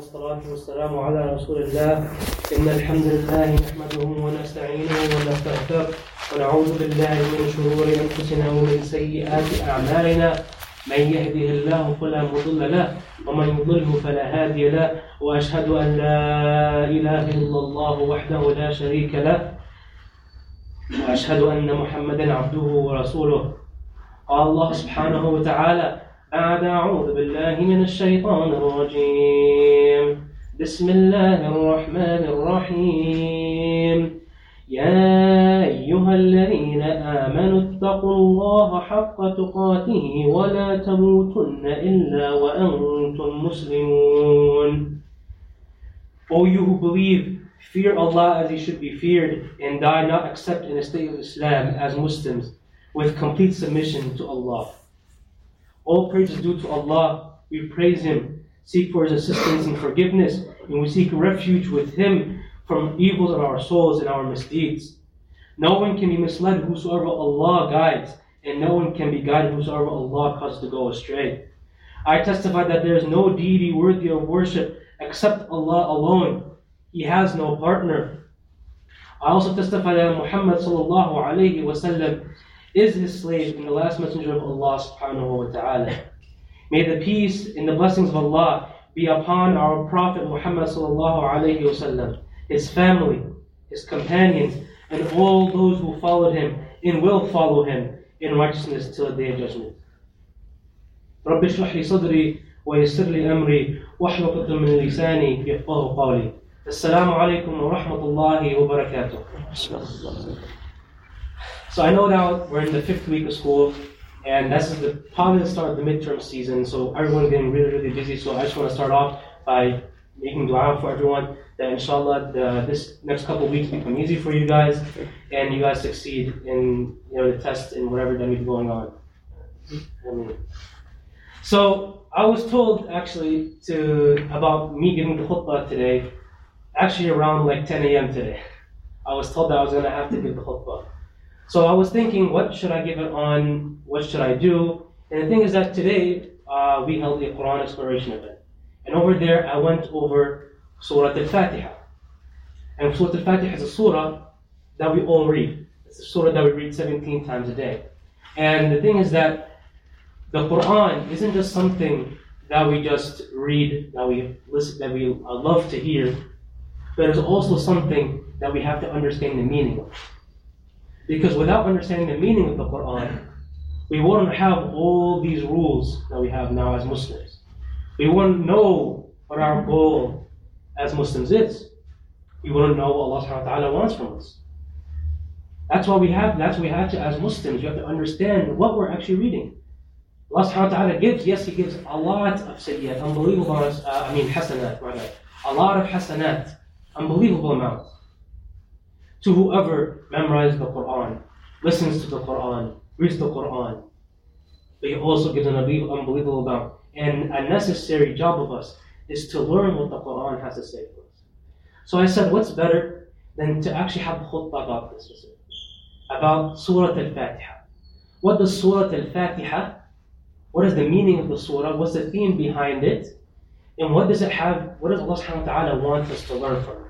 والصلاة والسلام على رسول الله. إن الحمد لله نحمده ونستعينه ونستغفره ونعوذ بالله من شرور أنفسنا ومن سيئات أعمالنا. من يهده الله فلا مضل له ومن يضله فلا هادي له. وأشهد أن لا إله إلا الله وحده لا شريك له. وأشهد أن محمدا عبده ورسوله. قال الله سبحانه وتعالى بعد أعوذ بالله من الشيطان الرجيم بسم الله الرحمن الرحيم يا أيها الذين آمنوا اتقوا الله حق تقاته ولا تموتن إلا وأنتم مسلمون O you who believe, fear Allah as He should be feared and die not except in a state of Islam as Muslims with complete submission to Allah. All praise is due to Allah. We praise Him, seek for His assistance and forgiveness, and we seek refuge with Him from evils of our souls and our misdeeds. No one can be misled whosoever Allah guides, and no one can be guided whosoever Allah causes to go astray. I testify that there is no deity worthy of worship except Allah alone. He has no partner. I also testify that Muhammad sallallahu alayhi wasallam is his slave and the last messenger of Allah subhanahu wa ta'ala. May the peace and the blessings of Allah be upon our Prophet Muhammad sallallahu alayhi wasallam, his family, his companions, and all those who followed him and will follow him in righteousness till the day of judgment. رب اشرح لي صدري ويسر لي أمري واحلل عقدة من لساني يفقهوا قولي السلام عليكم ورحمة الله وبركاته So I know now we're in the fifth week of school, and this is the probably the start of the midterm season. So everyone's getting really, really busy. So I just want to start off by making dua for everyone that inshallah the, this next couple weeks become easy for you guys, and you guys succeed in you know the test and whatever that may be going on. Amen. So I was told actually to about me giving the khutbah today, actually around like 10 a.m. today. I was told that I was going to have to give the khutbah. So I was thinking, what should I give it on? What should I do? And the thing is that today uh, we held a Quran exploration event. And over there I went over Surah Al-Fatiha. And Surah Al-Fatiha is a surah that we all read. It's a surah that we read 17 times a day. And the thing is that the Quran isn't just something that we just read, that we listen, that we love to hear, but it's also something that we have to understand the meaning of. Because without understanding the meaning of the Quran, we wouldn't have all these rules that we have now as Muslims. We wouldn't know what our goal as Muslims is. We wouldn't know what Allah subhanahu wa ta'ala wants from us. That's why we have that's why we have to as Muslims, you have to understand what we're actually reading. Allah subhanahu wa ta'ala gives, yes, He gives a lot of sayyat, unbelievable uh, I mean hasanat, rather. A lot of hasanat, unbelievable amounts to whoever memorizes the Quran, listens to the Quran, reads the Quran. But he also gives an unbelievable amount. And a necessary job of us is to learn what the Quran has to say for us. So I said, what's better than to actually have a khutbah about this, about Surah Al-Fatiha. What does Surah Al-Fatiha, what is the meaning of the surah, what's the theme behind it, and what does it have, what does Allah subhanahu wa ta'ala want us to learn from it?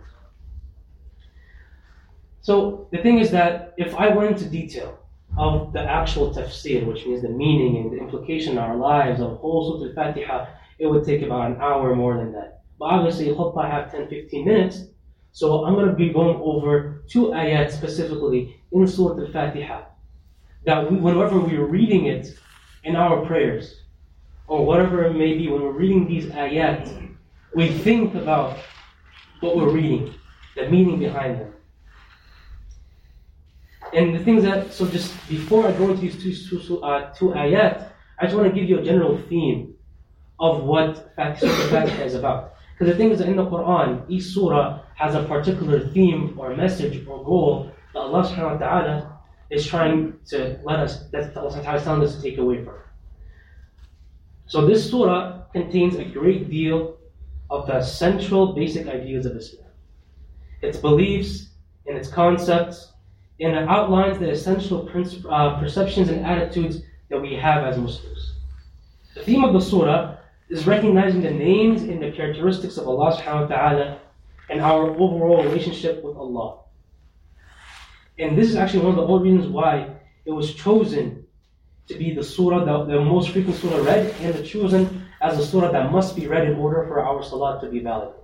So the thing is that if I went into detail of the actual tafsir, which means the meaning and the implication in our lives of whole Surah Al-Fatiha, it would take about an hour more than that. But obviously, khutbah have 10, 15 minutes, so I'm going to be going over two ayat specifically in Surah Al-Fatiha. That we, whenever we're reading it in our prayers, or whatever it may be, when we're reading these ayat, we think about what we're reading, the meaning behind them. And the things that, so just before I go into these two, two, uh, two ayat, I just want to give you a general theme of what Fatiha is about. Because the thing is that in the Quran, each surah has a particular theme or message or goal that Allah subhanahu wa ta'ala is trying to let us, that Allah subhanahu wa ta'ala us to take away from. So this surah contains a great deal of the central basic ideas of Islam. Its beliefs and its concepts, and it outlines the essential uh, perceptions and attitudes that we have as Muslims. The theme of the surah is recognizing the names and the characteristics of Allah subhanahu wa ta'ala and our overall relationship with Allah. And this is actually one of the old reasons why it was chosen to be the surah, the, the most frequent surah read, and the chosen as a surah that must be read in order for our salat to be valid.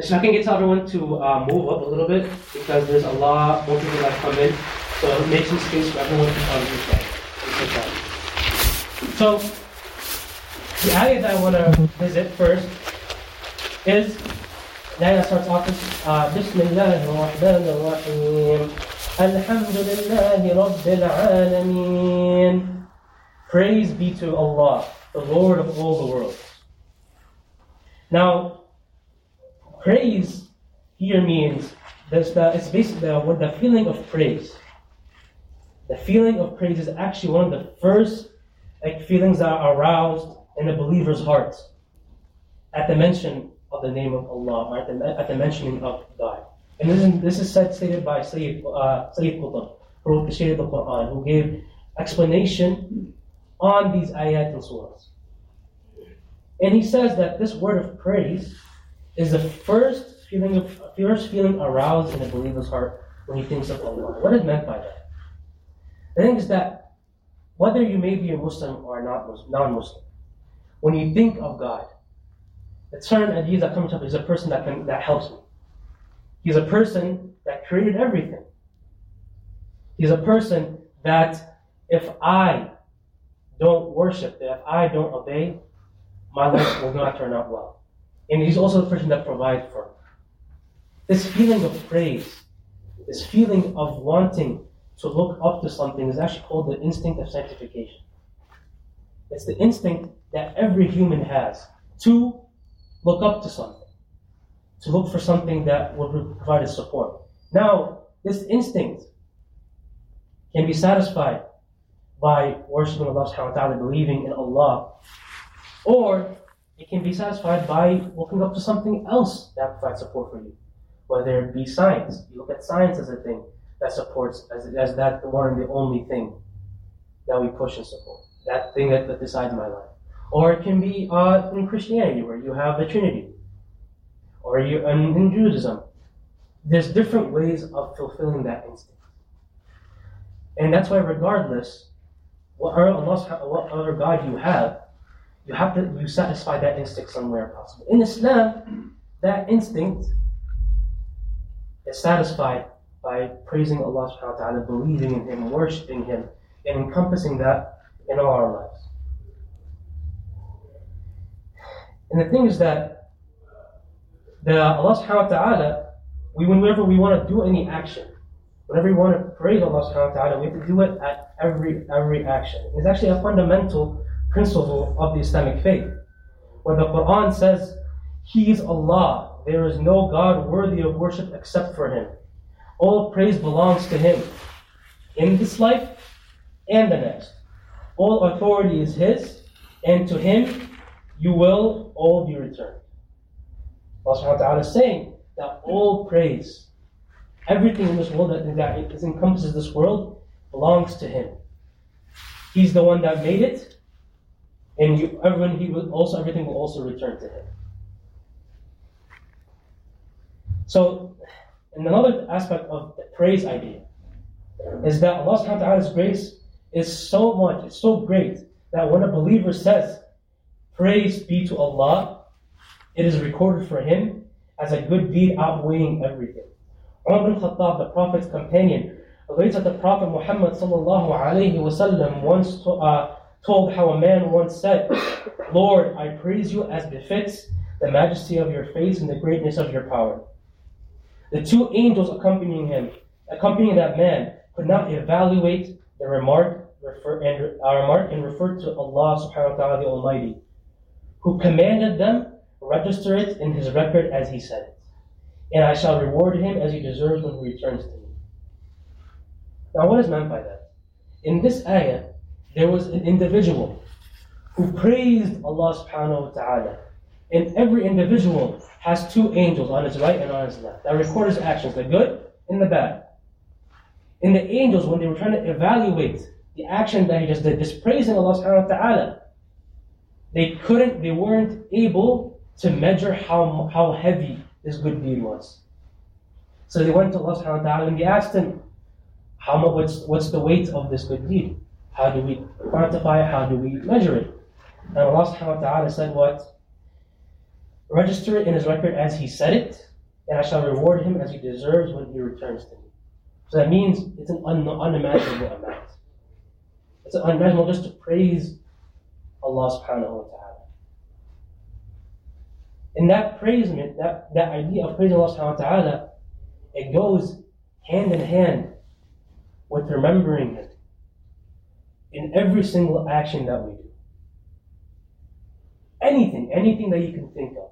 So I can get everyone to uh, move up a little bit because there's a lot more people that come in. So make some space for everyone to come inside. So the ayah that I want to visit first is the ayah starts off with Bismillah ar-Rahman ar-Rahim. Alhamdulillah Rabbil Alameen. Praise be to Allah, the Lord of all the worlds. Now, praise here means there's the, it's basically the, the feeling of praise. The feeling of praise is actually one of the first like feelings that are aroused in the believer's heart at the mention of the name of Allah, at the, at the mentioning of God. And this is, this is said, stated by Sayyid, uh, Sayyid Qutb, who wrote the Shade of the Quran, who gave explanation on these ayat and surahs. And he says that this word of praise is the first feeling of first feeling aroused in a believer's heart when he thinks of Allah. What is meant by that? The thing is that whether you may be a Muslim or not non-Muslim, when you think of God, the certain ideas that come to up is a person that can, that helps me. He's a person that created everything. He's a person that if I don't worship, if I don't obey, my life will not turn out well. And he's also the person that provides for. This feeling of praise, this feeling of wanting to look up to something is actually called the instinct of sanctification. It's the instinct that every human has to look up to something, to look for something that will provide us support. Now, this instinct can be satisfied by worshiping Allah subhanahu wa ta'ala, believing in Allah, or it can be satisfied by looking up to something else that provides support for you, whether it be science. You look at science as a thing that supports, as, as that one and the only thing that we push and support, that thing that, that decides my life. Or it can be uh, in Christianity, where you have the Trinity, or you, and in Judaism. There's different ways of fulfilling that instinct. And that's why, regardless, what other God you have, you have to you satisfy that instinct somewhere possible. In Islam, that instinct is satisfied by praising Allah subhanahu wa ta'ala, believing in Him, worshipping Him, and encompassing that in all our lives. And the thing is that the Allah subhanahu wa ta'ala, we whenever we want to do any action, whenever we want to praise Allah subhanahu wa ta'ala, we have to do it at every every action. It's actually a fundamental principle of the Islamic faith. Where the Quran says, He is Allah, there is no God worthy of worship except for Him. All praise belongs to Him in this life and the next. All authority is His, and to Him you will all be returned. Allah subhanahu wa ta'ala is saying that all praise, everything in this world that, that encompasses this world, belongs to Him. He's the one that made it, and you, everyone, he will also everything will also return to Him. So, and another aspect of the praise idea is that Allah subhanahu wa ta'ala's grace is so much, it's so great that when a believer says, Praise be to Allah, it is recorded for him as a good deed outweighing everything. Umar bin Khattab, the Prophet's companion, relates that the Prophet Muhammad sallallahu wasallam once to, uh, told how a man once said, Lord, I praise you as befits the majesty of your face and the greatness of your power. The two angels accompanying him, accompanying that man, could not evaluate the remark, refer, and, uh, remark and refer to Allah subhanahu wa ta'ala the Almighty who commanded them register it in his record as he said it. And I shall reward him as he deserves when he returns to me. Now, what is meant by that? In this ayah, there was an individual who praised Allah subhanahu wa ta'ala. And every individual has two angels on his right and on his left that record his actions, the good and the bad. And the angels, when they were trying to evaluate the action that he just did, just praising Allah subhanahu wa ta'ala, they couldn't, they weren't able to measure how, how heavy this good deed was. So they went to Allah subhanahu wa ta'ala and they asked him, how much, what's, what's the weight of this good deed? How do we quantify it? How do we measure it? And Allah subhanahu wa ta'ala said what? Register it in his record as he said it, and I shall reward him as he deserves when he returns to me. So that means it's an un- unimaginable amount. It's unimaginable just to praise Allah subhanahu wa ta'ala. And that praisement, that, that idea of praising Allah subhanahu wa ta'ala, it goes hand in hand with remembering Him in every single action that we do. Anything, anything that you can think of,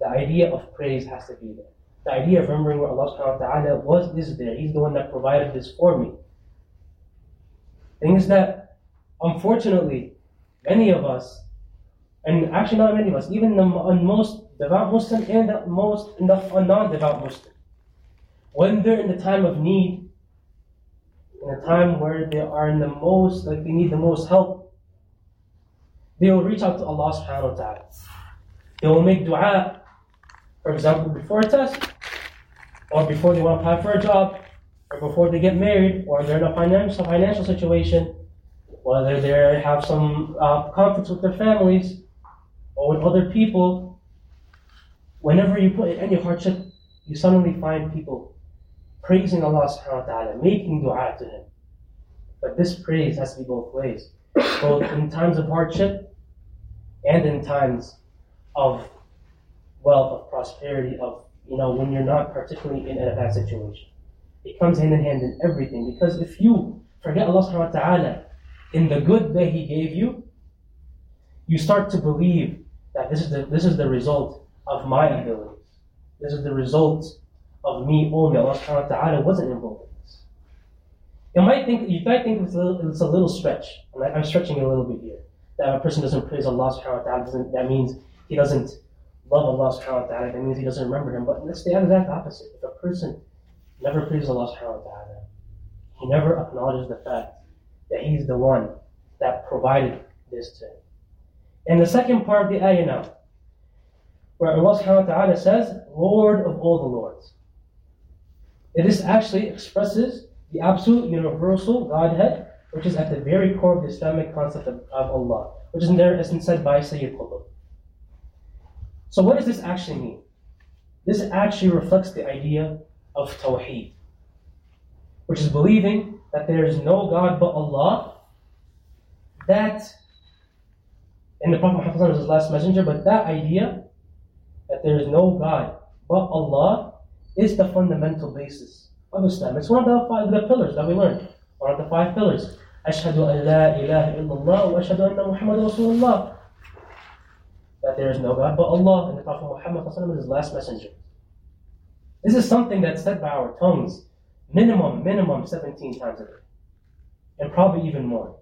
the idea of praise has to be there. The idea of remembering where Allah subhanahu wa ta'ala was is there. He's the one that provided this for me. Things that, unfortunately, many of us, and actually not many of us, even the most devout Muslim and the most non-devout Muslim, when they're in the time of need, in a time where they are in the most, like they need the most help, they will reach out to Allah subhanahu wa ta'ala. They will make dua, for example, before a test, or before they want to apply for a job, or before they get married, or they're in a financial financial situation, whether they have some uh, conflicts with their families or with other people. Whenever you put in any hardship, you suddenly find people praising Allah subhanahu wa ta'ala, making dua to Him. But this praise has to be both ways. Both in times of hardship and in times of wealth, of prosperity, of, you know, when you're not particularly in a bad situation. It comes hand in hand in everything. Because if you forget Allah subhanahu wa ta'ala in the good that He gave you, you start to believe that this is the, this is the result of my abilities. This is the result of me only. Allah subhanahu wa ta'ala wasn't involved in this. You might think, you might think it's a little, it's a little stretch. I'm stretching it a little bit here. That a person doesn't praise Allah subhanahu wa ta'ala, that means he doesn't love Allah subhanahu wa ta'ala, that means he doesn't remember him. But it's the exact opposite. If a person never praises Allah subhanahu wa ta'ala, he never acknowledges the fact that he's the one that provided this to him. And the second part of the ayah now, where Allah subhanahu wa ta'ala says, Lord of all the Lords. This actually expresses the absolute universal Godhead, which is at the very core of the Islamic concept of, of Allah, which is in there as said by Sayyid Qutb. So what does this actually mean? This actually reflects the idea of Tawheed, which is believing that there is no God but Allah, that, and the Prophet Muhammad was his last messenger, but that idea that there is no God but Allah is the fundamental basis of Islam. It's one of the five the pillars that we learned. One of the five pillars. أشهد أن لا إله إلا الله وأشهد أن محمد رسول الله. That there is no God but Allah and the Prophet Muhammad is his last messenger. This is something that's said by our tongues minimum, minimum 17 times a day. And probably even more.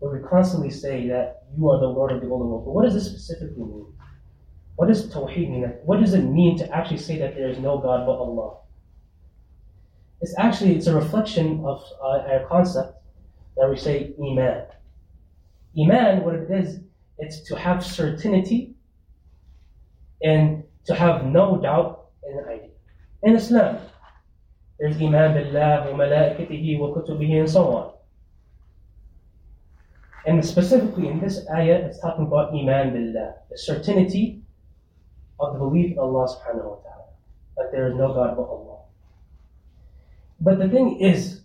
But we constantly say that you are the Lord of the old world. But what does this specifically mean? What does Tawheed mean? What does it mean to actually say that there is no God but Allah? It's actually it's a reflection of uh, a concept that we say Iman. Iman, what it is, it's to have certainty and to have no doubt in an idea. In Islam, there's Iman billah wa malaikatihi wa kutubihi and so on. And specifically in this ayah, it's talking about Iman billah, the certainty of the belief in Allah subhanahu wa ta'ala, that there is no God but Allah. But the thing is,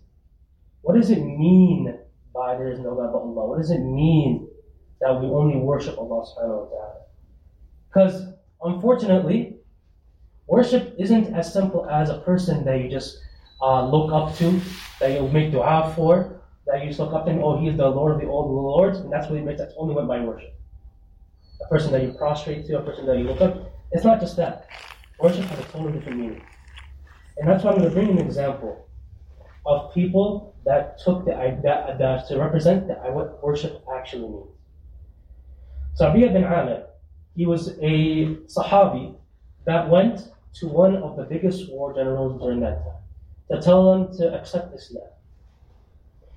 what does it mean by there is no God but Allah? What does it mean that we only worship Allah subhanahu wa ta'ala? Because unfortunately, worship isn't as simple as a person that you just uh, look up to, that you make dua for, that you just look up to oh, he is the Lord of the old lords, and that's what he makes, that's only what by worship. a person that you prostrate to, a person that you look up. It's not just that. Worship has a totally different meaning. And that's why I'm going to bring an example of people that took the that, that to represent the, what worship actually means. So Rabi'a bin Amir, he was a Sahabi that went to one of the biggest war generals during that time to tell them to accept Islam.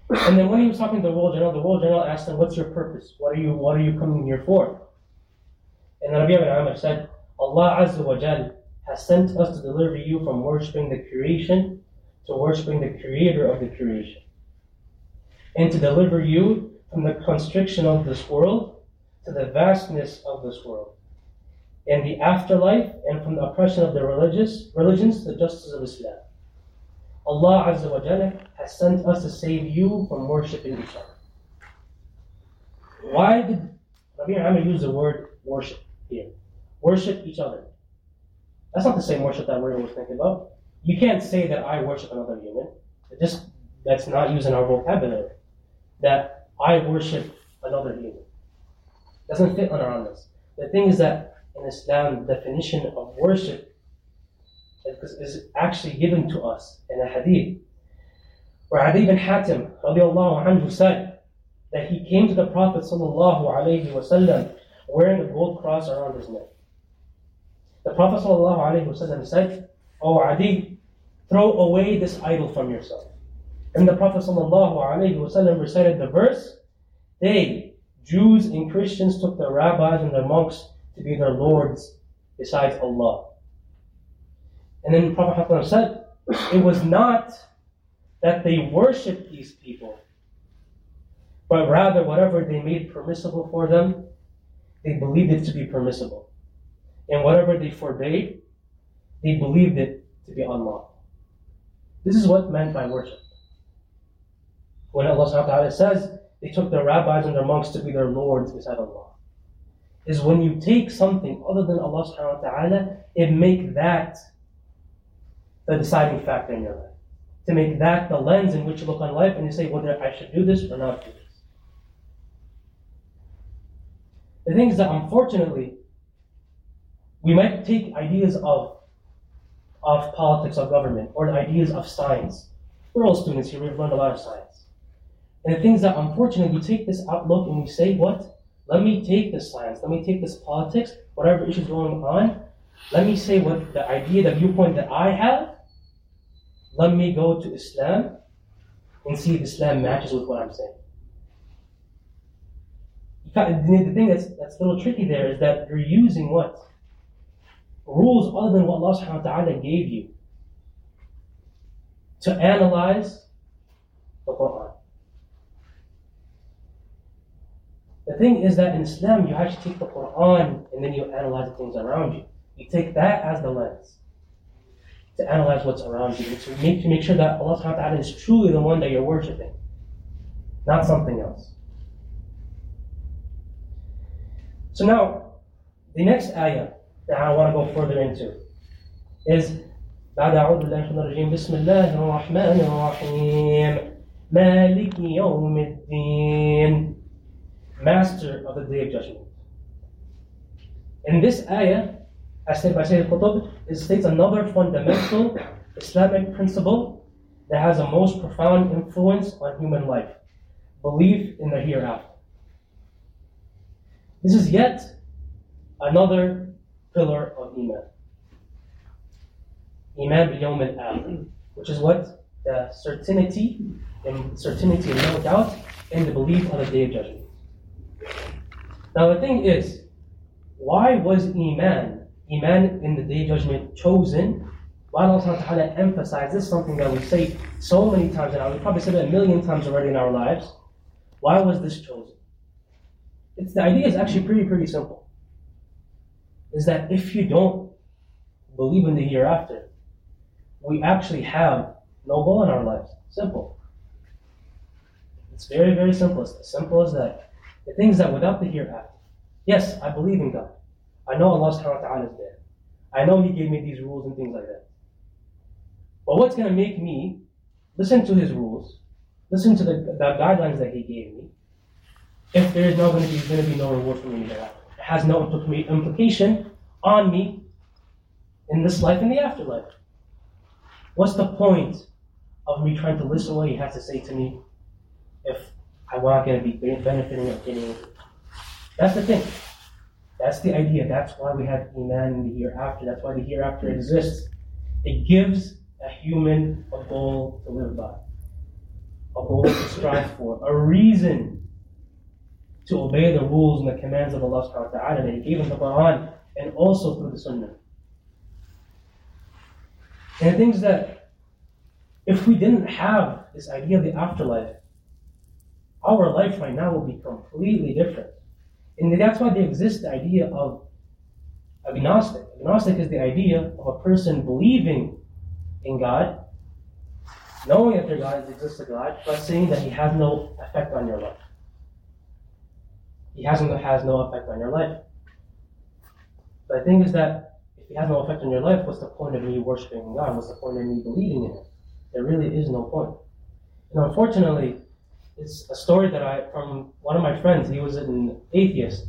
And then when he was talking to the war general, the war general asked him, What's your purpose? What are you what are you coming here for? And then Rabi'a bin Amir said, Allah Azza wa Jal has sent us to deliver you from worshipping the creation to worshiping the creator of the creation. And to deliver you from the constriction of this world to the vastness of this world. And the afterlife and from the oppression of the religious religions the justice of Islam. Allah Azza wa Jalla has sent us to save you from worshipping each other. Why did Rabbi Amir use the word worship here? Worship each other. That's not the same worship that we're always thinking about. You can't say that I worship another human. It just that's not using our vocabulary. That I worship another human. Doesn't fit on this. The thing is that in Islam, the definition of worship is actually given to us in a hadith. Where Adi bin Hatim anhu said that he came to the Prophet wasallam wearing a gold cross around his neck. The Prophet ﷺ said, O Adi, throw away this idol from yourself. And the Prophet ﷺ recited the verse, They, Jews and Christians, took their rabbis and their monks to be their lords besides Allah. And then the Prophet said, It was not that they worshipped these people, but rather whatever they made permissible for them, they believed it to be permissible. And whatever they forbade, they believed it to be unlawful. This is what meant by worship. When Allah subhanahu wa ta'ala says they took their rabbis and their monks to be their lords beside Allah. Is when you take something other than Allah subhanahu wa ta'ala and make that the deciding factor in your life. To make that the lens in which you look on life and you say whether I should do this or not do this. The thing is that unfortunately, we might take ideas of, of politics, of government, or the ideas of science. We're all students here, we've learned a lot of science. And the things that unfortunately we take this outlook and we say, what? Let me take this science, let me take this politics, whatever issues going on, let me say what the idea, the viewpoint that I have, let me go to Islam and see if Islam matches with what I'm saying. The thing that's, that's a little tricky there is that you're using what? Rules other than what Allah subhanahu wa ta'ala gave you to analyze the Quran. The thing is that in Islam, you actually take the Quran and then you analyze the things around you. You take that as the lens to analyze what's around you to make, to make sure that Allah subhanahu wa ta'ala is truly the one that you're worshipping, not something else. So now, the next ayah that I want to go further into is بعد أعوذ بالله من الرجيم بسم الله الرحمن الرحيم مالك يوم الدين Master of the Day of Judgment. In this ayah, as said by Sayyid Qutb, it states another fundamental Islamic principle that has a most profound influence on human life belief in the hereafter. This is yet another pillar of Iman. Iman bil al which is what? The certainty and certainty and no doubt in the belief on the day of judgment. Now the thing is, why was Iman, Iman in the day of judgment chosen? Why Allah Ta'ala emphasize this is something that we say so many times now, we probably said it a million times already in our lives. Why was this chosen? It's, the idea is actually pretty, pretty simple is that if you don't believe in the hereafter, we actually have no goal in our lives. Simple. It's very, very simple. It's as simple as that. The thing is that without the hereafter, yes, I believe in God. I know Allah subhanahu wa ta'ala is there. I know He gave me these rules and things like that. But what's going to make me listen to His rules, listen to the, the guidelines that He gave me, if there is no going to be going to be no reward for me has no implica- implication on me in this life and the afterlife. What's the point of me trying to listen to what he has to say to me if I'm not going to be benefiting or getting That's the thing. That's the idea. That's why we have Iman in the hereafter. That's why the hereafter exists. It gives a human a goal to live by, a goal to strive for, a reason to obey the rules and the commands of Allah subhanahu wa ta'ala that He gave in the Quran and also through the Sunnah. And things that if we didn't have this idea of the afterlife, our life right now will be completely different. And that's why there exists the idea of agnostic. Agnostic is the idea of a person believing in God, knowing that there God exists a God, but saying that He has no effect on your life. He hasn't has no effect on your life. But the thing is that if He has no effect on your life, what's the point of me worshiping God? What's the point of me believing in Him? There really is no point. And unfortunately, it's a story that I from one of my friends. He was an atheist,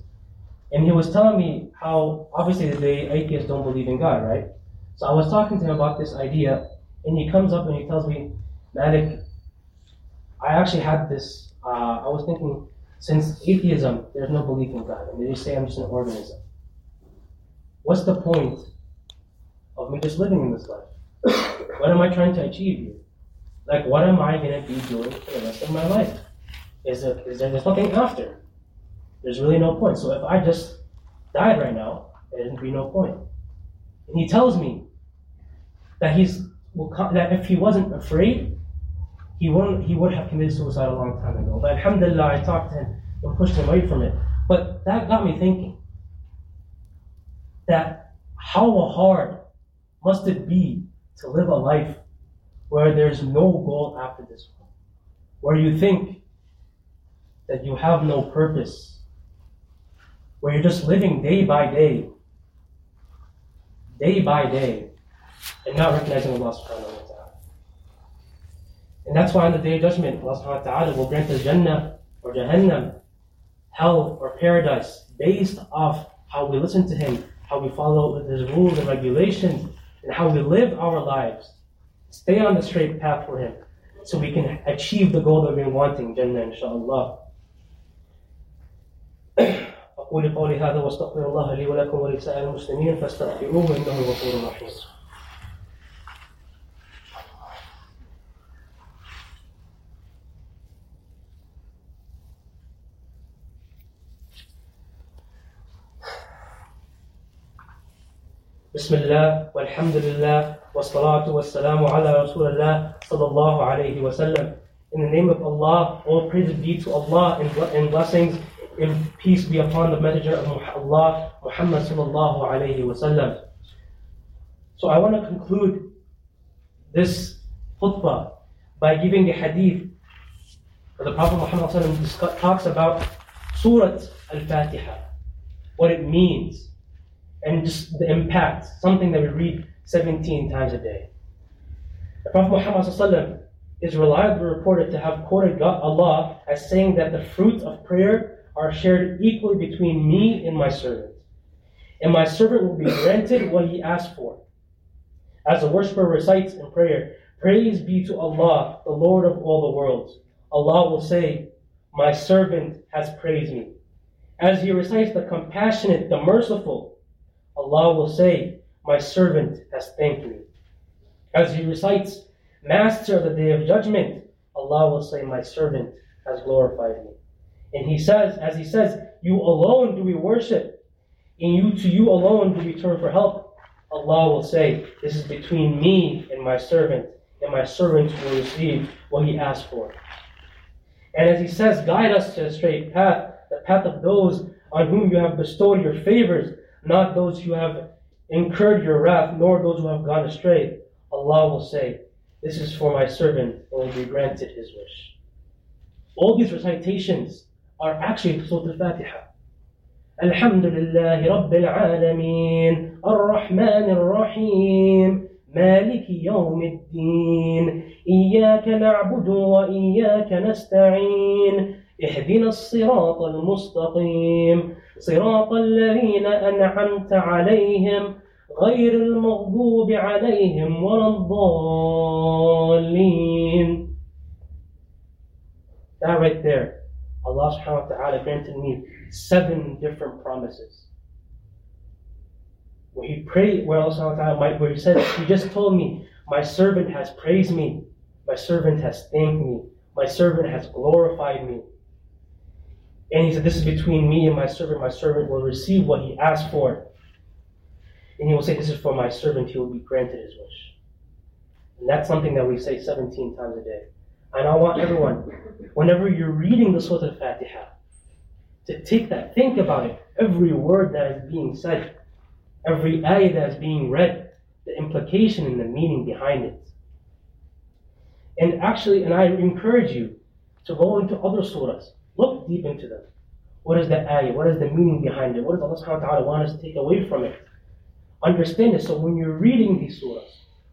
and he was telling me how obviously the atheists don't believe in God, right? So I was talking to him about this idea, and he comes up and he tells me, Malik, I actually had this. Uh, I was thinking, since atheism, there's no belief in God, and they just say I'm just an organism. What's the point of me just living in this life? what am I trying to achieve here? Like, what am I going to be doing for the rest of my life? Is, there, is there, there's nothing after. There's really no point. So if I just died right now, there'd be no point. And he tells me that he's that if he wasn't afraid, he wouldn't he would have committed suicide a long time ago. But alhamdulillah, I talked to him and pushed him away from it. But that got me thinking that how hard must it be to live a life where there's no goal after this one, where you think that you have no purpose, where you're just living day by day, day by day, and not recognizing Allah subhanahu wa ta'ala. And that's why on the day of judgment, Allah subhanahu wa ta'ala will grant us Jannah or Jahannam, hell or paradise, based off how we listen to Him, how we follow His rules and regulations, and how we live our lives. Stay on the straight path for Him so we can achieve the goal that we've been wanting, Jannah, inshallah. أقول قولي هذا واستغفر الله لي ولكم ولسائر المسلمين فاستغفروه إنه غفور رحيم. بسم الله والحمد لله والصلاة والسلام على رسول الله صلى الله عليه وسلم. In the name of Allah, all praise be to Allah and blessings and peace be upon the messenger of Allah, Muhammad sallallahu alayhi wasallam. So I want to conclude this khutbah by giving a hadith where the Prophet Muhammad talks about Surat Al-Fatiha, what it means, and just the impact, something that we read 17 times a day. The Prophet Muhammad is reliably reported to have quoted Allah as saying that the fruits of prayer are shared equally between me and my servant. And my servant will be granted what he asks for. As the worshiper recites in prayer, Praise be to Allah, the Lord of all the worlds. Allah will say, My servant has praised me. As he recites the compassionate, the merciful, Allah will say, My servant has thanked me. As he recites, Master of the Day of Judgment, Allah will say, My servant has glorified me. And he says, as he says, You alone do we worship, and you to you alone do we turn for help. Allah will say, This is between me and my servant, and my servant will receive what he asked for. And as he says, Guide us to a straight path, the path of those on whom you have bestowed your favors, not those who have incurred your wrath, nor those who have gone astray. Allah will say, This is for my servant, and will be granted his wish. All these recitations are actually Surah Al-Fatiha. الحمد لله رب العالمين الرحمن الرحيم مالك يوم الدين إياك نعبد وإياك نستعين اهدنا الصراط المستقيم صراط الذين أنعمت عليهم غير المغضوب عليهم ولا الضالين That right there, Allah subhanahu wa ta'ala granted me seven different promises. Where He prayed, where Allah subhanahu wa ta'ala, where He said, He just told me, My servant has praised me, my servant has thanked me, my servant has glorified me. And he said, This is between me and my servant. My servant will receive what he asked for. And he will say, This is for my servant. He will be granted his wish. And that's something that we say 17 times a day. And I want everyone, whenever you're reading the Surah Al Fatiha, to take that, think about it. Every word that is being said, every ayah that is being read, the implication and the meaning behind it. And actually, and I encourage you to go into other surahs Look deep into them. What is the ayah? What is the meaning behind it? What does Allah subhanahu wa ta'ala want us to take away from it? Understand it. So when you're reading these surahs,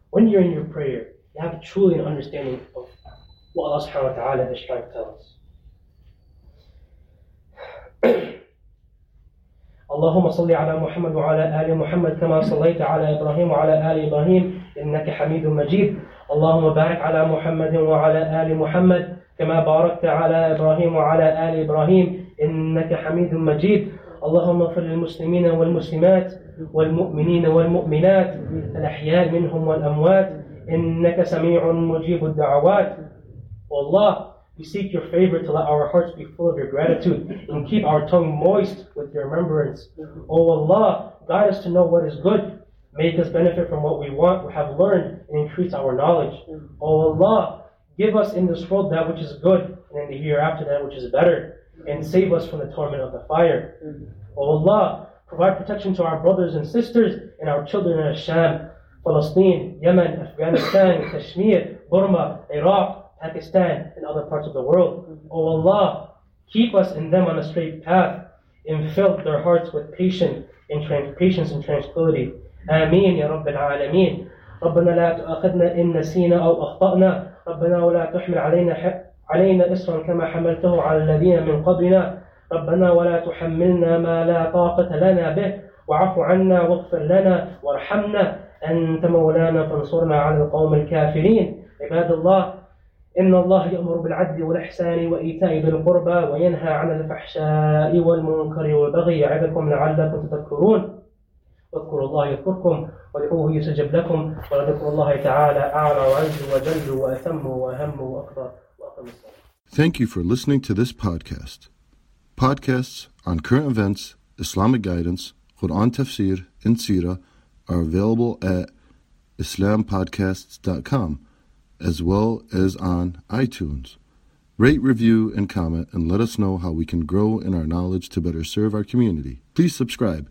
when you're in your prayer, you have truly an understanding of what Allah subhanahu wa ta'ala is trying to tell us. اللهم صل على محمد وعلى آل محمد كما صليت على إبراهيم وعلى آل إبراهيم إنك حميد مجيد اللهم بارك على محمد وعلى آل محمد كما باركت على إبراهيم وعلى آل إبراهيم إنك حميد مجيد اللهم اغفر للمسلمين والمسلمات والمؤمنين والمؤمنات الأحياء منهم والأموات إنك سميع مجيب الدعوات والله we seek your favor to let our hearts be full of your gratitude and keep our tongue moist with your remembrance. O oh Allah, guide us to know what is good. Make us benefit from what we want, have learned, and increase our knowledge. O oh Allah, Give us in this world that which is good, and in the hereafter that which is better, and save us from the torment of the fire. O Allah, provide protection to our brothers and sisters and our children in Asham, Palestine, Yemen, Afghanistan, Kashmir, Burma, Iraq, Pakistan, and other parts of the world. O Allah, keep us and them on a straight path, and fill their hearts with patience and trans- patience and tranquility. Ameen, Ya Rabbil Alameen. ربنا لا تؤاخذنا إن نسينا أو أخطأنا ربنا ولا تحمل علينا علينا إصرا كما حملته على الذين من قبلنا. ربنا ولا تحملنا ما لا طاقة لنا به. واعف عنا واغفر لنا وارحمنا. أنت مولانا فانصرنا على القوم الكافرين. عباد الله إن الله يأمر بالعدل والإحسان وإيتاء ذي القربى وينهى عن الفحشاء والمنكر والبغي يعظكم لعلكم تذكرون. واذكروا الله يذكركم وادعوه يستجب لكم ولذكر الله تعالى أعلى وعز وجل وأتم وأهم وأكبر وأقم الصلاة Thank you for listening to this podcast. Podcasts on current events, Islamic guidance, Quran tafsir, and Sirah are available at islampodcasts.com as well as on iTunes. Rate, review, and comment and let us know how we can grow in our knowledge to better serve our community. Please subscribe.